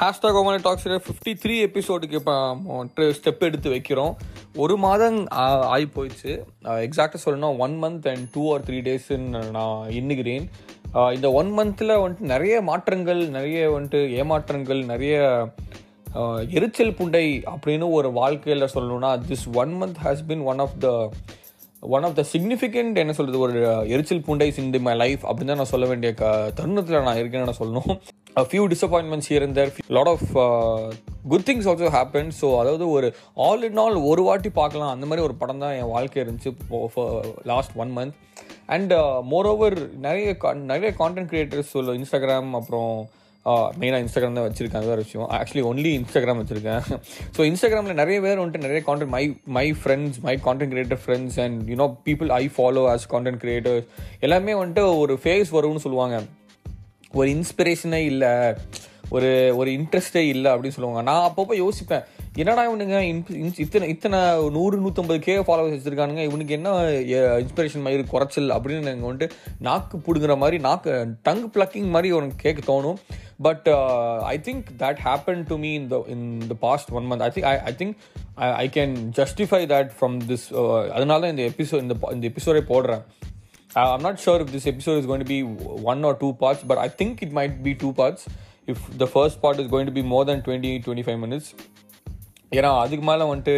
Hashtag ஒமனி talks fifty three எபிசோடுக்கு இப்போ ஸ்டெப் எடுத்து வைக்கிறோம். ஒரு மாதம் ஆ- ஆகி போயிடுச்சு எக்ஸாக்டாக சொல்லணும்னா one month and two or three டேஸ்ன்னு நான் எண்ணுகிறேன். இந்த ஒன் மந்தில் வந்துட்டு நிறைய மாற்றங்கள் நிறைய வந்துட்டு ஏமாற்றங்கள் நிறைய எரிச்சல் புண்டை அப்படின்னு ஒரு வாழ்க்கையில் சொல்லணும்னா this one month has been one of the one of the significant என்ன சொல்கிறது ஒரு எரிச்சல் பூண்டைஸ் இன் மை லைஃப் அப்படின்னு தான் நான் சொல்ல வேண்டிய க தருணத்தில் நான் இருக்கேன்னு நான் சொல்லணும். Few disappointments here and lot of good things also happen so அதாவது ஒரு ஆல் இன் ஆல் ஒரு வாட்டி பார்க்கலாம். அந்த மாதிரி ஒரு படம் தான் என் வாழ்க்கை இருந்துச்சு last one month and moreover நிறைய நிறைய கான்டென்ட் கிரியேட்டர்ஸ் சொல்ல இன்ஸ்டாகிராம் அப்புறம் uh, மெயினாக இன்ஸ்டாகிராம் தான் வச்சிருக்கேன் அது விஷயம். ஆக்சுவலி ஒன்லி இன்ஸ்டாகிராம் வச்சிருக்கேன். ஸோ இன்ஸ்டாகிராமில் நிறைய பேர் வந்துட்டு நிறைய content my my friends my content creator friends and you know people I follow as content creators எல்லாமே வந்துட்டு ஒரு ஃபேஸ் வரும்னு சொல்லுவாங்க. ஒரு இன்ஸ்பிரேஷனே இல்லை ஒரு ஒரு இன்ட்ரெஸ்டே இல்லை அப்படின்னு சொல்லுவாங்க. நான் அப்பப்போ யோசிப்பேன் என்னடா இவனுங்க இன்- இத்தனை இத்தனை நூறு நூற்றம்பது கே ஃபாலோவர்ஸ் வச்சுருக்கானுங்க இவனுக்கு என்ன இன்ஸ்பிரேஷன் மாதிரி குறைச்சல் அப்படின்னு எனக்கு வந்துட்டு நாக்கு பிடுங்குற மாதிரி நாக்கு டங் பிளக்கிங் மாதிரி உனக்கு கேட்க தோணும். But I think that happen to me in the in the past one month I think I I think I can justify that from this அதனால தான் இந்த எபிசோட் இந்த இந்த எபிசோடே போடுறேன். Uh, I'm not sure if this episode is going to be one or two parts, but I think it might be two parts. If the first part is going to be more than 20 25 minutes. ஏன்னா அதுக்கு மேலே வந்துட்டு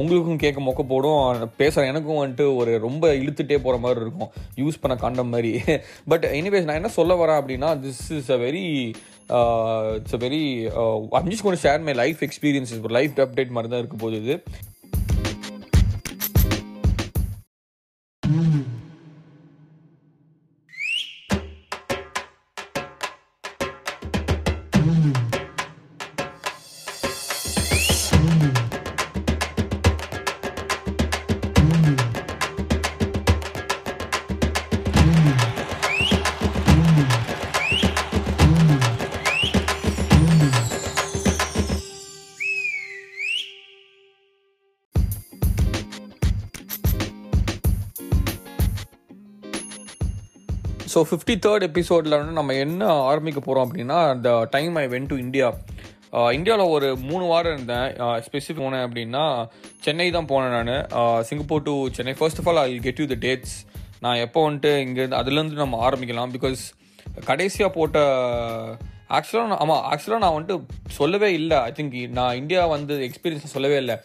உங்களுக்கும் கேட்க மொக்க போடும் பேசுகிற எனக்கும் வந்துட்டு ஒரு ரொம்ப இழுத்துட்டே போகிற மாதிரி இருக்கும் யூஸ் பண்ண காண்டம் மாதிரி பட் எனிவேஸ் நான் என்ன சொல்ல வரேன் அப்படின்னா this is a very it's a very I'm கொண்டு ஷேர் மை லைஃப் எக்ஸ்பீரியன்ஸ் ஒரு லைஃப் அப்டேட் மாதிரி தான் இருக்க போகுது இது ஸோ ஃபிஃப்டி தேர்ட் எபிசோடில் வந்து நம்ம என்ன ஆரம்பிக்க போகிறோம் அப்படின்னா the time I went to India இந்தியாவில் ஒரு மூணு வாரம் இருந்தேன். ஸ்பெசிஃபிக் போனேன் அப்படின்னா சென்னை தான் போனேன் நான். Singapore to Chennai. First of all I get you the dates நான் எப்போ வந்துட்டு இங்கேருந்து அதுலேருந்து நம்ம ஆரம்பிக்கலாம். பிகாஸ் கடைசியாக போட்ட ஆக்சுவலாக நான் ஆமாம் ஆக்சுவலாக நான் வந்துட்டு சொல்லவே இல்லை. ஐ திங்க் நான் இந்தியா வந்து எக்ஸ்பீரியன்ஸ் சொல்லவே இல்லை.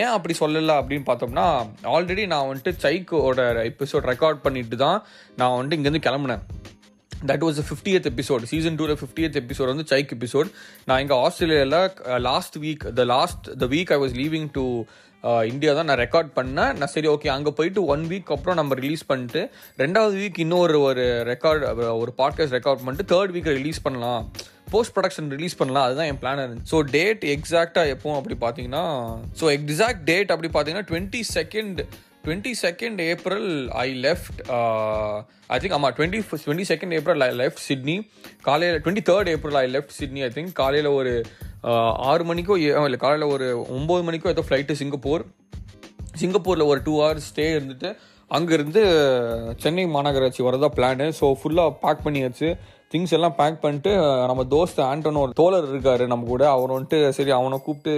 ஏன் அப்படி சொல்லலை அப்படின்னு பார்த்தோம்னா ஆல்ரெடி நான் வந்துட்டு சைக்கோட எபிசோட் ரெக்கார்ட் பண்ணிட்டு தான் நான் வந்துட்டு இங்கேருந்து கிளம்புனேன். That was fiftieth episode season டூவில் ஃபிஃப்டியத் எபிசோட் வந்து சைக் எபிசோட் நான் இங்கே ஆஸ்திரேலியாவில் last week the last the week I was leaving to India தான் நான் ரெக்கார்ட் பண்ணேன். நான் சரி ஓகே அங்கே போயிட்டு ஒன் வீக் அப்புறம் நம்ம ரிலீஸ் பண்ணிட்டு ரெண்டாவது வீக் இன்னொரு ஒரு ரெக்கார்ட் ஒரு பாட்காஸ்ட் ரெக்கார்ட் பண்ணிட்டு தேர்ட் வீக் ரிலீஸ் பண்ணலாம். போஸ்ட் ப்ரொடக்ஷன் ரிலீஸ் பண்ணலாம். அதுதான் என் பிளான் இருந்துச்சு. ஸோ டேட் எக்ஸாக்டாக எப்போ அப்படி பார்த்தீங்கன்னா ஸோ எக்ஸாக்ட் டேட் அப்படி பார்த்தீங்கன்னா twenty second twenty second April I left I think ஆமாம் twenty twenty second April I left Sydney காலையில் twenty third April I left Sydney I think காலையில் ஒரு ஆறு மணிக்கோ இல்லை காலையில் ஒரு ஒம்பது மணிக்கோ ஏதோ ஃப்ளைட்டு சிங்கப்பூர். சிங்கப்பூரில் ஒரு டூ ஹவர்ஸ் ஸ்டே இருந்துட்டு அங்கேருந்து சென்னை மாநகராட்சி வரதா பிளானு ஸோ ஃபுல்லாக பேக் பண்ணியாச்சு. திங்ஸ் எல்லாம் பேக் பண்ணிட்டு நம்ம தோஸ்த் ஆண்டனோ ஒரு தோழர் இருக்காரு நம்ம கூட. அவர் வந்துட்டு சரி அவனை கூப்பிட்டு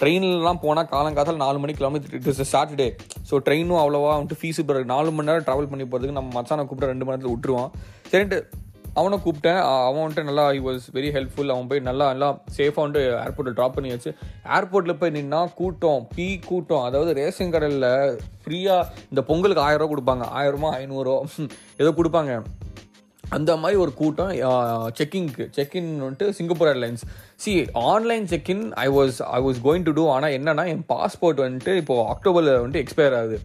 ட்ரெயின்லலாம் போனால் காலங்காத்தால் நாலு மணிக்கு kilometre it is Saturday so ட்ரெயினும் அவ்வளோவா வந்துட்டு ஃபீஸு பிறகு நாலு மணி நேரம் ட்ராவல் பண்ணி போகிறதுக்கு நம்ம மச்சானை கூப்பிட்டு ரெண்டு மணி நேரத்தில் விட்டுருவான். சரின்ட்டு அவனை கூப்பிட்டேன். அவன் வந்துட்டு நல்லா ஐ வாஸ் வெரி ஹெல்ப்ஃபுல் அவன் போய் நல்லா நல்லா சேஃபாக வந்துட்டு ஏர்போர்ட்டில் ட்ராப் பண்ணியாச்சு. ஏர்போர்ட்டில் போய் நின்னா கூட்டம் பீ கூட்டம். அதாவது ரேஷன் கடையில் ஃப்ரீயாக இந்த பொங்கலுக்கு ஆயிரம் ரூபா கொடுப்பாங்க. ஆயிரரூபா ஐநூறுரூவா ஏதோ கொடுப்பாங்க. அந்த மாதிரி ஒரு கூட்டம் செக்கிங்க்கு செக்இன் வந்துட்டு Singapore Airlines see online check in I was I was going to do ஆனால் என்னன்னா என் பாஸ்போர்ட் வந்துட்டு இப்போது அக்டோபரில் வந்துட்டு எக்ஸ்பயர் ஆகுது.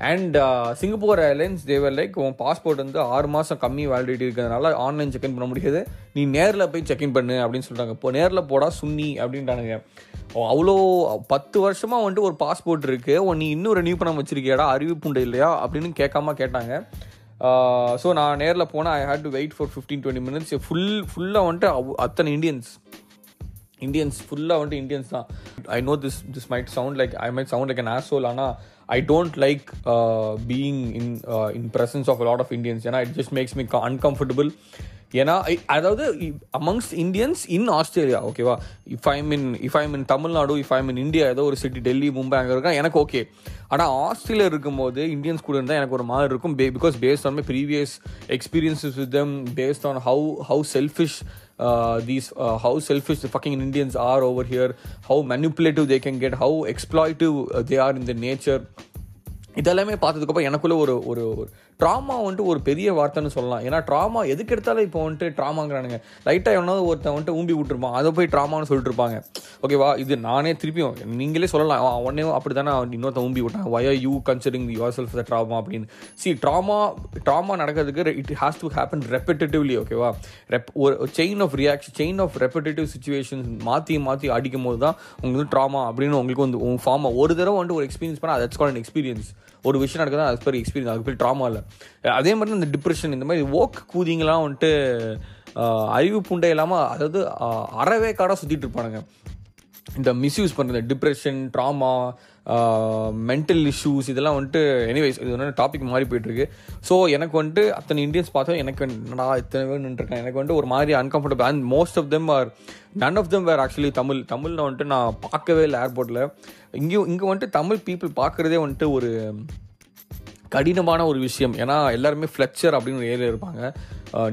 And Singapore Airlines they're like உன் பாஸ்போர்ட் வந்து ஆறு மாதம் கம்மி வேலிடிட்டி இருக்கிறதுனால ஆன்லைன் செக்இன் பண்ண முடியாது. நீ நேரில் போய் செக்இன் பண்ணு அப்படின்னு சொல்கிறாங்க இப்போ நேரில் போடா சுன்னி அப்படின்ட்டானுங்க ஓ, அவ்வளோ பத்து வருஷமாக வந்துட்டு ஒரு பாஸ்போர்ட் இருக்குது ஓ, நீ இன்னும் ரெனியூ பண்ண வச்சிருக்கியாடா அறிவிப்புண்டு இல்லையா? அப்படின்னு கேட்காம கேட்டாங்க. Uh, ஸோ நான் நேரில் போனால் I had to wait for fifteen twenty minutes full ஃபுல்லாக வந்துட்டு அத்தனை இந்தியன்ஸ் இந்தியன்ஸ் ஃபுல்லாக வந்துட்டு இந்தியன்ஸ் தான். I know this this might sound like I might sound like an asshole ஆனால் I don't like being in in presence of lot of Indians ஏன்னா it just makes me uncomfortable ஏன்னா அதாவது amongst Indians in Australia ஓகேவா if I mean if I mean Tamil Nadu if I mean India ஏதோ ஒரு city Delhi Mumbai அங்கே இருக்கா எனக்கு okay ஆனால் ஆஸ்திரேலியா இருக்கும்போது இந்தியன்ஸ் கூட இருந்தால் எனக்கு ஒரு மாதிரி இருக்கும் because based on my previous experiences with them based on how how selfish uh, these uh, how selfish the fucking Indians are over here, how manipulative they can get, how exploitive uh, they are in the nature. இதெல்லாமே பார்த்ததுக்கப்புறம் எனக்குள்ளே ஒரு ஒரு drama வந்துட்டு ஒரு பெரிய வார்த்தைன்னு சொல்லலாம். ஏன்னா ட்ராமா எதுக்கு எடுத்தாலும் இப்போ வந்துட்டு ட்ராமாங்கிறானுங்க லைட்டாக எவனாவது ஒருத்தன் வந்துட்டு ஊம்பி விட்டுருப்பான். அதை போய் ட்ராமான்னு சொல்லிட்டு இருப்பாங்க. ஓகேவா இது நானே திருப்பியும் நீங்களே சொல்லலாம். உடனே அப்படி தானே இன்னொருத்தன் ஊம்பி விட்டான். Why are you considering yourself the drama அப்படின்னு. சி ட்ராமா ட்ராமா நடக்கிறதுக்கு it has to happen repetitively ஓகேவா ரெப் ஒரு chain of reaction chain of repetitive situations மாற்றி மாற்றி அடிக்கும் போது தான் உங்களுக்கு ட்ராமா அப்படின்னு உங்களுக்கு வந்து ஃபார்மாக ஒரு தடவை வந்துட்டு ஒரு எக்ஸ்பீரியன்ஸ் பண்ணால் தட்ஸ் கால் எக்ஸ்பீரியன்ஸ் ஒரு விஷயம் நடக்குது அது பேர் எக்ஸ்பீரியன்ஸ் அது பேர் ட்ராமா இல்லை. அதே மாதிரி இந்த டிப்ரெஷன் இந்த மாதிரி ஓக் கூதிங்கெல்லாம் வந்துட்டு அறிவு புண்டை இல்லாமல் அதாவது அறவே காடாக சுற்றிட்டு இருப்பானுங்க. இந்த மிஸ்யூஸ் பண்ணுறது டிப்ரெஷன் ட்ராமா மென்டல் இஷ்யூஸ் இதெல்லாம் வந்துட்டு எனிவைஸ் இது வந்து டாபிக் மாறி போயிட்டுருக்கு. ஸோ எனக்கு வந்துட்டு அத்தனை இந்தியன்ஸ் பார்த்தா எனக்கு என்னடா இத்தனை பேர் நின்றுருக்கேன் எனக்கு வந்துட்டு ஒரு மாதிரி uncomfortable and most of them are none of them were actually Tamil தமிழில் வந்துட்டு நான் பார்க்கவே இல்லை ஏர்போர்ட்டில் இங்கேயும் இங்கே வந்துட்டு தமிழ் பீப்புள் பார்க்குறதே வந்துட்டு ஒரு கடினமான ஒரு விஷயம். ஏன்னா எல்லாருமே ஃப்ளெக்சர் அப்படின்னு ஒரு ஏரியா இருப்பாங்க.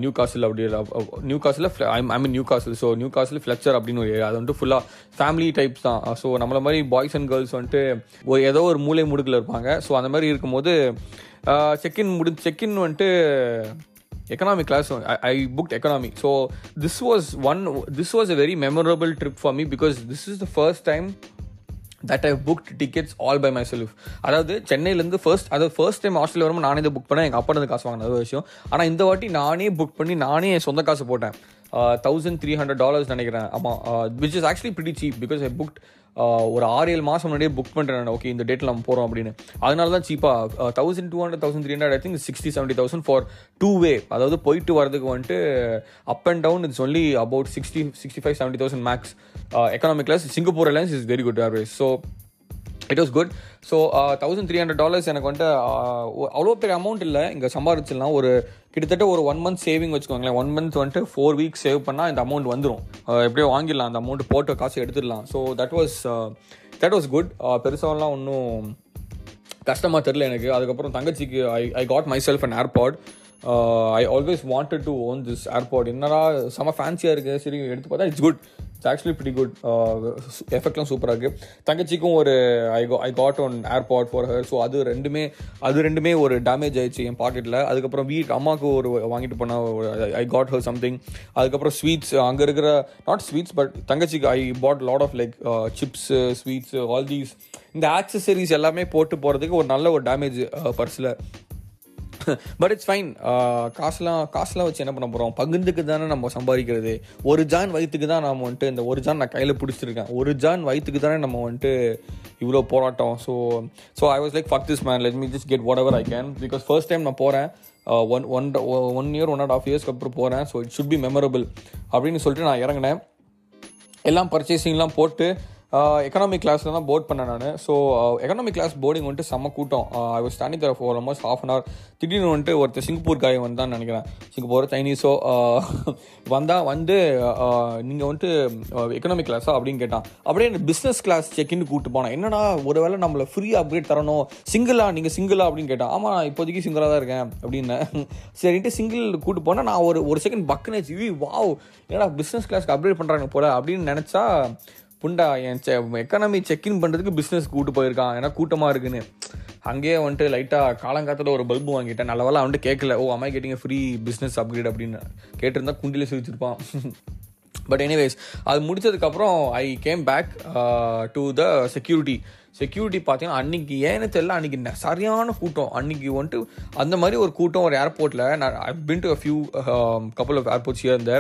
நியூ காசில் அப்படி Newcastle I mean Newcastle so Newcastle ஃப்ளெக்சர் அப்படின்னு ஒரு ஏரியா. அது வந்துட்டு ஃபுல்லாக ஃபேமிலி டைப்ஸ் தான். ஸோ நம்மளை மாதிரி பாய்ஸ் அண்ட் கேர்ள்ஸ் வந்துட்டு ஒரு ஏதோ ஒரு மூலை முடுக்கில் இருப்பாங்க. ஸோ அந்த மாதிரி இருக்கும்போது செக்இன் முடி செக்இன் வந்துட்டு economic class I book economy so this was one this was a very memorable trip for me because this is the first time that I book tickets all by myself அதாவது சென்னையிலேருந்து first அதாவது first time ஹாஸ்டலில் வரும்போது நானே இதை book பண்ணேன். எங்கள் அப்பா வந்து காசு வாங்கின ஒரு விஷயம். ஆனால் இந்த வாட்டி நானே புக் பண்ணி நானே என் சொந்த காசு போட்டேன். தௌசண்ட் த்ரீ ஹண்ட்ரட் டாலர்ஸ் நினைக்கிறேன். ஆமாம் which is actually pretty cheap because I booked ஒரு ஆறு ஏழு மாதம் முன்னாடியே புக் பண்ணுறேன் ஓகே இந்த டேட்டில் நம்ம போகிறோம் அப்படின்னு. அதனால தான் சீப்பாக thousand two hundred thousand three hundred I think sixty seventy thousand for two way அதாவது போயிட்டு வரதுக்கு வந்துட்டு up and down it's only about sixty sixty five seventy thousand max economic class Singapore Airlines is very good airways so it was good so thousand three hundred dollars எனக்கு வந்துட்டு uh, அவ்வளோ பெரிய amount இல்லை. இங்கே சம்பாரிச்சிடலாம். ஒரு கிட்டத்தட்ட ஒரு one month saving வச்சுக்கோங்களேன். ஒன் மந்த் வந்துட்டு ஃபோர் வீக்ஸ் சேவ் பண்ணால் இந்த அமௌண்ட் வந்துடும் uh, எப்படியோ வாங்கிடலாம். அந்த அமௌண்ட் போட்டு காசு எடுத்துடலாம். So that was that was good பெருசாலாம் ஒன்றும் கஷ்டமாக தெரில எனக்கு. அதுக்கப்புறம் தங்கச்சிக்கு I I got myself and AirPod I always wanted to own this AirPod என்னடா செம ஃபேன்சியாக இருக்குது சரி எடுத்து பார்த்தா it's good it's actually pretty good எஃபெக்ட்லாம் சூப்பராக இருக்குது தங்கச்சிக்கும் ஒரு I go I got one AirPod for her so அது ரெண்டுமே அது ரெண்டுமே ஒரு டேமேஜ் ஆயிடுச்சு என் பாக்கெட்டில் அதுக்கப்புறம் வீட் அம்மாவுக்கு ஒரு வாங்கிட்டு போனால் ஐ காட் ஹர் சம்திங் அதுக்கப்புறம் ஸ்வீட்ஸ் அங்கே இருக்கிற நாட் ஸ்வீட்ஸ் பட் தங்கச்சிக்கு I bought lot of like chips sweets all these இந்த ஆக்சசரிஸ் எல்லாமே போட்டு போகிறதுக்கு ஒரு நல்ல ஒரு டேமேஜ் பர்ஸில் uh, பட் இட்ஸ் ஃபைன் காசுலாம் காசுலாம் வச்சு என்ன பண்ண போகிறோம் பகிர்ந்துக்கு தானே நம்ம சம்பாதிக்கிறது. ஒரு ஜான் வயிற்றுக்கு தான் நம்ம வந்துட்டு இந்த ஒரு ஜான் நான் கையில் பிடிச்சிருக்கேன். ஒரு ஜான் வயிற்றுக்கு தானே நம்ம வந்துட்டு இவ்வளோ போராட்டம். So so I was like fuck this man let me just get whatever I can because first time நான் போகிறேன் one one one year one and half இயர்ஸ்க்கு அப்புறம் போகிறேன் so it should be memorable அப்படின்னு சொல்லிட்டு நான் இறங்கினேன். எல்லாம் பர்ச்சேசிங்லாம் போட்டு Uh, எக்கனாமிக் கிளாஸில் தான் போர்ட் பண்ணேன் நான். ஸோ எக்கனாமிக் கிளாஸ் போர்டிங் வந்துட்டு செம்ம கூட்டம். I was standing there for almost half an hour திடீர்னு வந்துட்டு ஒருத்தர் சிங்கப்பூர் காய் வந்தான்னு நினைக்கிறேன். சிங்கப்பூர் சைனீஸோ uh, வந்தால் வந்து uh, நீங்கள் வந்துட்டு எக்கனாமிக் கிளாஸா அப்படின்னு கேட்டான். அப்படியே பிஸ்னஸ் கிளாஸ் செக்இன் கூப்பிட்டு போனேன். ஒரு ஒருவேளை நம்மளை ஃப்ரீ அப்கிரேட் தரணும். சிங்கிளா நீங்கள் சிங்கிளா அப்படின்னு கேட்டான். ஆமாம் இப்போதைக்கு சிங்கிளாக தான் இருக்கேன் அப்படின்னு. சரின்ட்டு சிங்கிள் கூப்பிட்டு போனால் நான் ஒரு ஒரு செகண்ட் பக்குன்னு வி வாவ் ஏன்னா பிஸ்னஸ் கிளாஸ்க்கு அப்கிரேட் பண்ணுறாங்க போல அப்படின்னு நினச்சா புண்டா என் செ எக்கனாமி செக்இன் பண்ணுறதுக்கு பிஸ்னஸ் கூட்டு போயிருக்கான். ஏன்னா கூட்டமாக இருக்குன்னு. அங்கேயே வந்துட்டு லைட்டாக காலங்காத்தில் ஒரு பல்பு வாங்கிட்டேன். நல்ல வேலை வந்துட்டு கேட்கல. ஓ அம்மா கேட்டிங்க ஃப்ரீ பிஸ்னஸ் அப்கிரேட் அப்படின்னு. கேட்டிருந்தா குண்டிலே சிரிச்சிருப்பான். பட் எனிவேஸ் அது முடிச்சதுக்கப்புறம் I came back to the security security பார்த்தீங்கன்னா அன்னைக்கு ஏன்னு தெரியல அன்றைக்கி ந- சரியான கூட்டம். அன்றைக்கி வந்துட்டு அந்த மாதிரி ஒரு கூட்டம் ஒரு ஏர்போர்ட்டில் நான் I been to few couple of airports here இந்த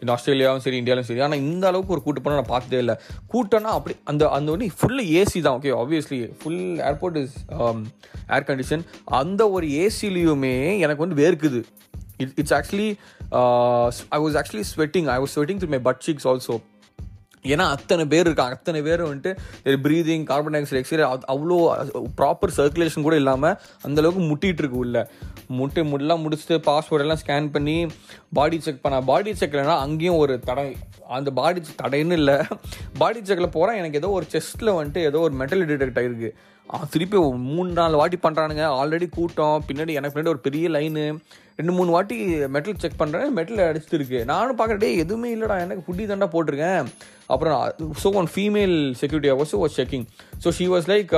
இந்த ஆஸ்திரேலியாவும் சரி இந்தியாவிலும் சரி. ஆனால் இந்த அளவுக்கு ஒரு கூட்டம் நான் பார்த்ததே இல்லை. கூட்டம்னா அப்படி அந்த அந்த வந்து ஃபுல்லு ஏசி தான். Okay obviously full airport is air condition அந்த ஒரு ஏசிலையுமே எனக்கு வந்து வேர்க்குது. It, it's actually uh, i was actually sweating. I was sweating through my butt cheeks also. ஏன்னா அத்தனை பேர் இருக்காங்க. அத்தனை பேர் வந்துட்டு ப்ரீதிங் கார்பன் டை ஆக்சைடு எக்ஸைடு அவ்வளோ ப்ராப்பர் சர்க்குலேஷன் கூட இல்லாமல் அந்தளவுக்கு முட்டிகிட்டு இருக்கு உள்ள. முட்டி முடலாம் முடிச்சுட்டு பாஸ்போர்ட் எல்லாம் ஸ்கேன் பண்ணி பாடி செக் பண்ண பாடி செக் இல்லைன்னா அங்கேயும் ஒரு தடை. அந்த பாடி தடைன்னு இல்லை. பாடி செக்கில் போகிறேன் எனக்கு ஏதோ ஒரு செஸ்ட்டில் வந்துட்டு ஏதோ ஒரு மெட்டல் டிடெக்ட் ஆகிருக்கு திருப்பி மூணு நாலு வாட்டி பண்ணுறானுங்க ஆல்ரெடி கூட்டம் பின்னாடி எனக்கு பின்னாடி ஒரு பெரிய லைனு ரெண்டு மூணு வாட்டி மெட்டல் செக் பண்ணுறேன் மெட்டல் அடிச்சுட்டு இருக்கு. நானும் பார்க்குறே எதுவுமே இல்லைடா எனக்கு ஃபுட்டி தாண்டா போட்டிருக்கேன். அப்புறம் so one female security officers was checking so she was like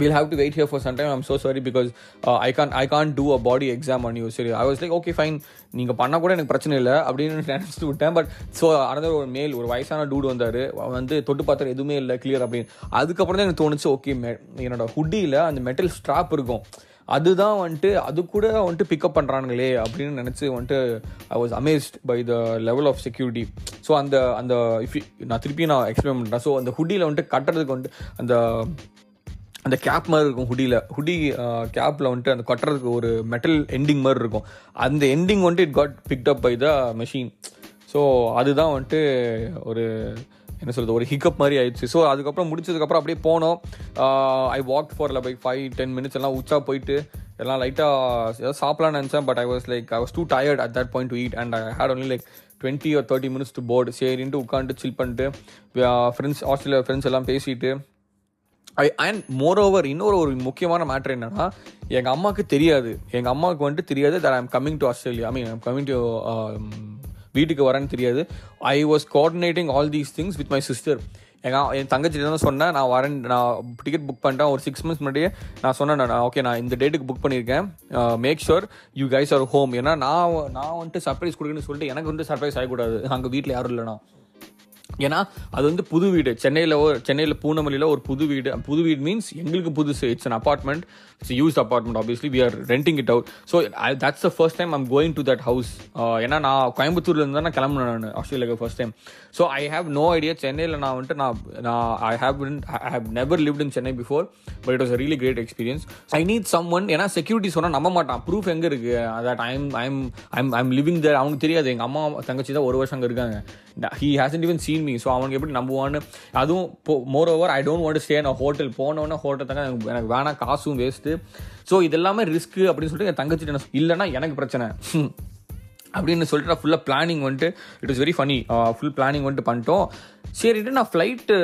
we'll have to wait here for some time. I'm so sorry because uh, i can't i can't do a body exam on you. சரி I was like okay fine நீங்கள் பண்ணால் கூட எனக்கு பிரச்சனை இல்லை அப்படின்னு நினச்சிட்டு விட்டேன். பட் ஸோ அனதர் ஒரு மேல் ஒரு வயசான டூடு வந்தார். வந்து தொட்டு பார்த்தாரு எதுவுமே இல்லை கிளியர் அப்படின்னு. அதுக்கப்புறம் தான் எனக்கு தோணுச்சு ஓகே என்னோட ஹுட்டியில் அந்த மெட்டல் ஸ்ட்ராப் இருக்கும். அதுதான் வந்துட்டு அது கூட வந்துட்டு பிக்கப் பண்ணுறானுங்களே அப்படின்னு நினச்சி வந்துட்டு I was amazed by the level of security so அந்த அந்த இஃப் நான் திருப்பி நான் எக்ஸ்பிளைன் பண்ணுறேன் ஸோ அந்த ஹுட்டியில் வந்துட்டு கட்டுறதுக்கு வந்துட்டு அந்த அந்த கேப் மாதிரி இருக்கும் ஹுடியில் ஹுடி கேப்பில் வந்துட்டு அந்த கட்டுறதுக்கு ஒரு மெட்டல் எண்டிங் மாதிரி இருக்கும். அந்த எண்டிங் வந்துட்டு it got picked up by the machine so அதுதான் வந்துட்டு ஒரு என்ன சொல்கிறது ஒரு ஹிக்கப் மாதிரி ஆயிடுச்சு. ஸோ அதுக்கப்புறம் முடிச்சதுக்கப்புறம் அப்படியே போனோம். I walk for by five ten minutes எல்லாம் உச்சா போயிட்டு எல்லாம் லைட்டாக ஏதாவது சாப்பிட்லான்னு நினச்சேன் but I was like I was too tired at that point to eat and I had only like twenty ஒரு தேர்ட்டி மினிட்ஸ் டு போர்டு சரின்ட்டு உட்காந்து சில் பண்ணிட்டு ஃப்ரெண்ட்ஸ் ஆஸ்திரேலியா ஃப்ரெண்ட்ஸ் எல்லாம் பேசிட்டு ஐ அண்ட் மோர் ஓவர் இன்னொரு ஒரு முக்கியமான மேட்ரு என்னன்னா எங்கள் அம்மாவுக்கு தெரியாது. எங்கள் அம்மாவுக்கு வந்துட்டு தெரியாது that I'm coming to Australia I mean I'm coming to வீட்டுக்கு வரேன்னு தெரியாது. I was coordinating all these things with my sister எங்கள் என் தங்கச்சி தான் சொன்னேன் நான் வரேன் நான் டிக்கெட் புக் பண்ணிட்டேன் ஒரு சிக்ஸ் மந்த்ஸ் முன்னாடியே நான் சொன்னேன் நான் ஓகே நான் இந்த டேட்டுக்கு புக் பண்ணியிருக்கேன். Make sure you guys are home ஏன்னா நான் நான் வந்துட்டு சர்ப்ரைஸ் கொடுக்குன்னு சொல்லிட்டு எனக்கு வந்து சர்ப்ரைஸ் ஆகக்கூடாது. அங்கே வீட்டில் யாரும் இல்லைனா ஏன்னா அது வந்து புது வீடு. சென்னையில் சென்னையில் பூனமல்லியில் ஒரு புது வீடு. புது வீடு மீன்ஸ் எங்களுக்கு புதுசு. It's an apartment it's use apartment obviously we are renting it out so that's the first time I'm going to that house ஏன்னா நான் கோயம்புத்தூர்ல இருந்து தான் கிளம்புனேன் நான் ஆஸ்திரேலியாவுக்கு first time so I have no idea சென்னையில் நான் வந்துட்டு நான் நான் I have I have never lived in Chennai before but it was really great experience I need some one ஏன்னா செக்யூரிட்டி சொன்னால் நம்ப மாட்டான். ப்ரூஃப் எங்கே இருக்கு? That I'm I'm I'm I'm living there அவனுக்கு தெரியாது. எங்கள் அம்மா தங்கச்சி தான் ஒரு வருஷம் அங்கே இருக்காங்க. He hasn't even seen me so அவனுக்கு எப்படி நம்புவான்னு அதுவும் moreover I don't want stay நான் ஹோட்டல் போனோன்னே ஹோட்டல் தங்க எனக்கு வேணாம் காசும் வேஸ்ட்டு ஸோ இதெல்லாமே ரிஸ்க்கு அப்படின்னு சொல்லிட்டு என் தங்கச்சிட்டு என்ன இல்லைன்னா எனக்கு பிரச்சனை. அப்படின்னு சொல்லிட்டு நான் ஃபுல்லாக பிளானிங் வந்துட்டு it is very funny full planning வந்துட்டு பண்ணிட்டோம். சரிட்டு நான் ஃப்ளைட்டு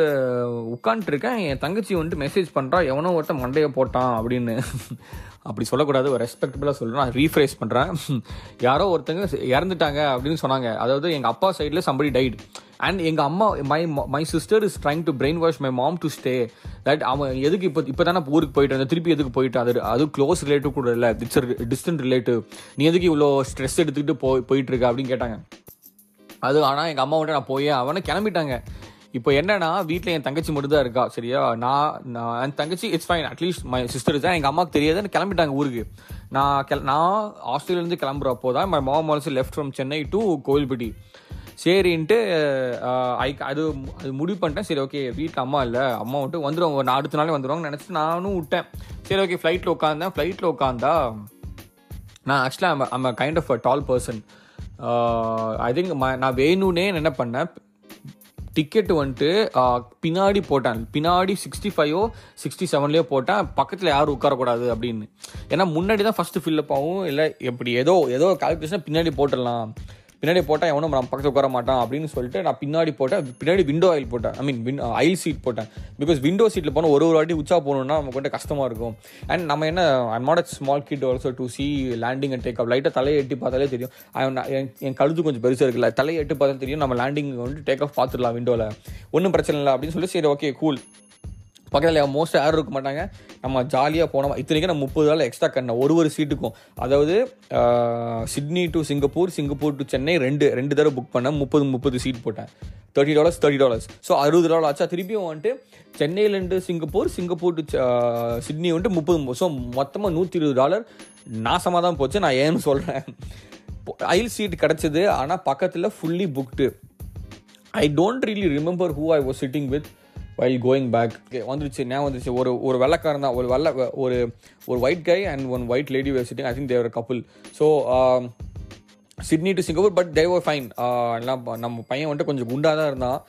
உட்காந்துட்டுருக்கேன் என் தங்கச்சி வந்துட்டு மெசேஜ் பண்ணுறா எவனோ ஒருத்தன் மண்டையை போட்டான் அப்படின்னு. அப்படி சொல்லக்கூடாது ஒரு ரெஸ்பெக்டபுளாக சொல்கிறேன் நான் ரீஃப்ரேஸ் பண்ணுறேன் யாரோ ஒருத்தங்க இறந்துட்டாங்க அப்படின்னு சொன்னாங்க. அதாவது எங்கள் அப்பா சைடில் சம்படி டைட் அண்ட் எங்கள் அம்மா my my sister is trying to brainwash my mom to stay that அவன் எதுக்கு இப்போ இப்போ தானே ஊருக்கு போயிட்டு இருந்தேன் திருப்பி எதுக்கு போயிட்டு அது அது க்ளோஸ் ரிலேட்டிவ் கூட இல்லை. இட்ஸ் டிஸ்டன்ட் ரிலேட்டிவ் நீ எதுக்கு இவ்வளோ ஸ்ட்ரெஸ் எடுத்துக்கிட்டு போய் போயிட்டு இருக்க அப்படின்னு கேட்டாங்க. அது ஆனால் எங்கள் அம்மா வந்துட்டு நான் போய் அவனை கிளம்பிட்டாங்க. இப்போ என்னன்னா வீட்டில் என் தங்கச்சி மட்டும் தான் இருக்கா சரியா? நான் நான் என் தங்கச்சி it's fine at least my sister தான் எங்கள் அம்மாவுக்கு தெரியாதுன்னு கிளம்பிட்டாங்க ஊருக்கு. நான் கிள நான் ஆஸ்திரேலியிலேருந்து கிளம்புறப்போ தான் my mom also left from Chennai to Kovilpatti சரின்ட்டு ஐ அது அது முடிவு பண்ணிட்டேன். சரி ஓகே வீட்டில் அம்மா இல்லை. அம்மா வந்துட்டு வந்துடுவாங்க நான் அடுத்த நாளே வந்துடுவாங்க நினச்சிட்டு நானும் விட்டேன். சரி ஓகே ஃப்ளைட்டில் உட்காந்தேன் ஃப்ளைட்டில் உட்காந்தா நான் ஆக்சுவலாக I'm kind of a tall person I think நான் வேணும்னே என்ன பண்ணேன்? டிக்கெட் வந்துட்டு பின்னாடி போட்டேன். பின்னாடி சிக்ஸ்டி ஃபைவோ சிக்ஸ்டி செவன்லேயோ போட்டேன். பக்கத்தில் யாரும் உட்காரக்கூடாது அப்படின்னு. ஏன்னா முன்னாடி தான் ஃபஸ்ட்டு ஃபில்லப் ஆகும் இல்லை எப்படி ஏதோ ஏதோ கால்குலேஷன் பின்னாடி போட்டுடலாம். பின்னாடி போட்டால் எவனும் நம்ம பக்கத்தில் உட்கார மாட்டான் அப்படின்னு சொல்லிட்டு நான் பின்னாடி போட்டேன். பின்னாடி விண்டோ ஆயில் போட்டேன். I mean win aisle seat போட்டேன். பிகாஸ் விண்டோ சீட்டில் போனால் ஒரு ஒரு வாட்டி உச்சா போகணுன்னா நமக்கு கொஞ்சம் கஷ்டமாக இருக்கும். அண்ட் நம்ம என்ன I'm not a small kid also to see landing and take off லைட்டாக தலையை எட்டி பார்த்தாலே தெரியும். என் கழுத்து கொஞ்சம் பெருசாக இருக்குல்ல. தலையை எட்டு பார்த்தாலே தெரியும். நம்ம லேண்டிங் வந்து டேக் ஆஃப் பார்த்துடலாம் விண்டோவில் ஒன்றும் பிரச்சனை இல்லை அப்படின்னு சொல்லி சரி ஓகே கூல் பக்கத்தில் மோஸ்ட் யாரும் இருக்க மாட்டாங்க. நம்ம ஜாலியாக போனோம்? இத்தனைக்கும் நான் முப்பது நாள் எக்ஸ்ட்ரா கண்ணேன் ஒரு ஒரு சீட்டுக்கும் அதாவது Sydney to Singapore Singapore to Chennai ரெண்டு ரெண்டு தடவை புக் பண்ணேன். முப்பது முப்பது சீட் போட்டேன். Thirty dollars thirty dollars so அறுபது டாலர் ஆச்சா? திருப்பியும் வந்துட்டு சென்னையிலேருந்து சிங்கப்பூர் சிங்கப்பூர் டு சிட்னி வந்துட்டு முப்பது ஸோ மொத்தமாக நூற்றி இருபது டாலர் நாசமாக தான் போச்சு. நான் ஏன்னு சொல்கிறேன் ஐல் சீட் கிடச்சிது. ஆனால் பக்கத்தில் fully booked I don't really remember who I was sitting with while going back வந்துருச்சு ஞாபகம் வந்துருச்சு. ஒரு ஒரு வெள்ளக்காரன் தான். ஒரு வெள்ள ஒரு ஒரு white guy and one white lady were sitting I think they were couple so Sydney to Singapore but they were fine எல்லாம் நம்ம பையன் வந்துட்டு கொஞ்சம் குண்டாக தான் இருந்தான்.